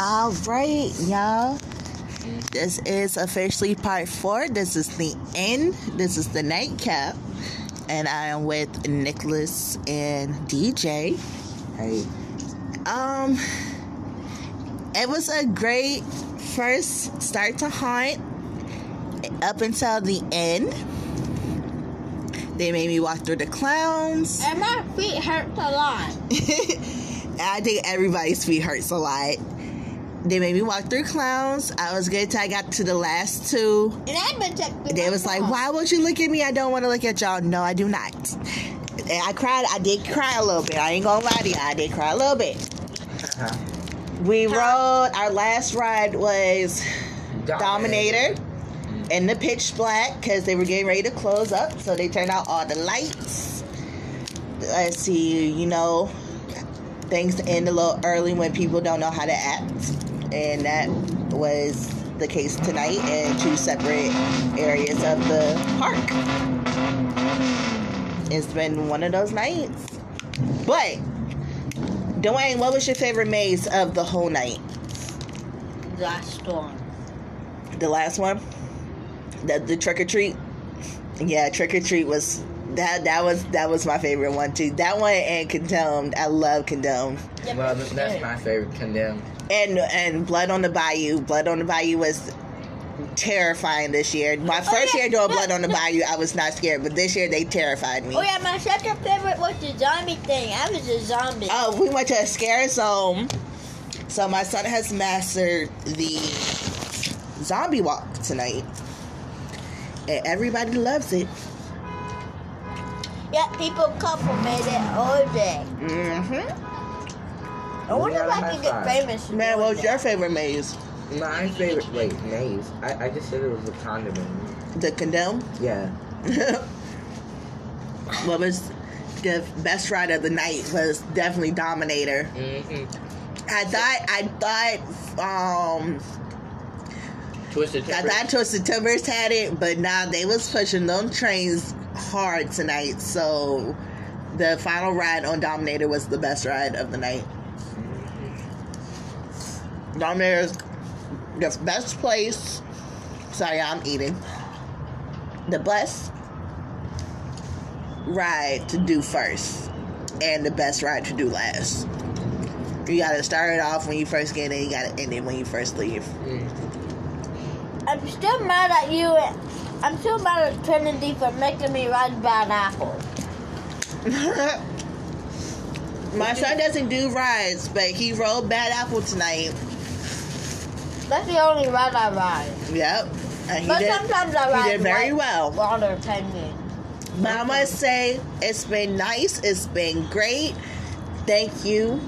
All right, y'all. This is officially part four. This is the end. This is the nightcap. And I am with Nicholas and DJ. Hey, Um, it was a great first start to haunt up until the end. They made me walk through the clowns. And my feet hurt a lot. I think everybody's feet hurts a lot. They made me walk through clowns. I was good till I got to the last two. And I've been checking. They was like, "Why won't you look at me? I don't want to look at y'all." No, I do not. And I cried. I did cry a little bit. I ain't gonna lie to you. I did cry a little bit. We rode. Our last ride was Dominator in the pitch black because they were getting ready to close up. So they turned out all the lights. Let's see, you know, things end a little early when people don't know how to act. And that was the case tonight in two separate areas of the park. It's been one of those nights. But, Dwayne, what was your favorite maze of the whole night? Last one. The last one, the the trick or treat. Yeah, trick or treat was that that was that was my favorite one too. That one and condemned. I love condemned. Yeah, Well, that's my favorite condemned. And and blood on the bayou. Blood on the bayou was terrifying this year. My Oh, first yeah, year doing blood on the bayou, I was not scared, but this year they terrified me. Oh yeah, my second favorite was the zombie thing. I was a zombie. Oh, we went to a scare zone. So my son has mastered the zombie walk tonight. And everybody loves it. Yeah, people couple made it all day. Mm-hmm. I wonder if I can get five. famous. Man, doing what was your favorite maze? My favorite, wait, maze. I, I just said it was a condiment. The condemn? Yeah. what was the best ride of the night was definitely Dominator. Mm-hmm. I thought I thought um Twisted I thought Twisted Timbers had it, but now they was pushing them trains hard tonight. So the final ride on Dominator was the best ride of the night. Dominator's the best place. Sorry, I'm eating. The best ride to do first, and the best ride to do last. You gotta start it off when you first get in. You gotta end it when you first leave. Mm. I'm still mad at you. I'm still mad at Trinity for making me ride bad apple. My son doesn't do rides, but he rode Bad Apple tonight. That's the only ride I ride. Yep. And he but did, sometimes I ride. he did very well. Water penguin. But I must say, it's been nice. It's been great. Thank you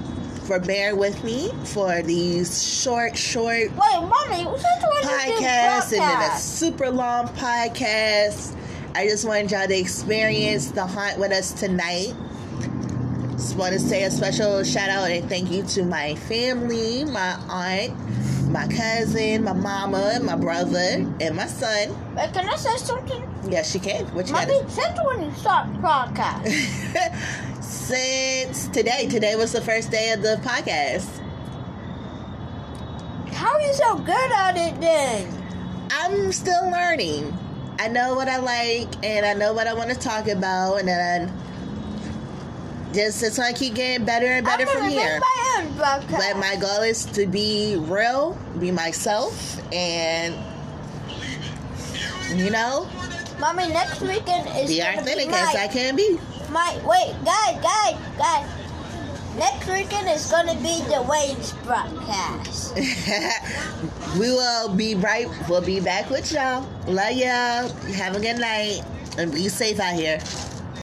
for bearing with me for these short, short Wait, mommy, since when you podcasts a super long podcast. I just wanted y'all to experience the hunt with us tonight. Just want to say a special shout out and thank you to my family, my aunt, my cousin, my mama, my brother, and my son. Wait, can I say something? Yes, she can. What you Mommy, got? since when you start podcast? Since today, today was the first day of the podcast. How are you so good at it then? I'm still learning. I know what I like and I know what I want to talk about, and then just it's gonna keep getting better and better from here. my. But my goal is to be real, be myself, and you know, Mommy, next weekend is be authentic be as I can be. my wait, guys, guys, guys. Next weekend is gonna be the Wayne's broadcast. we will be right. We'll be back with y'all. Love y'all. Have a good night and be safe out here.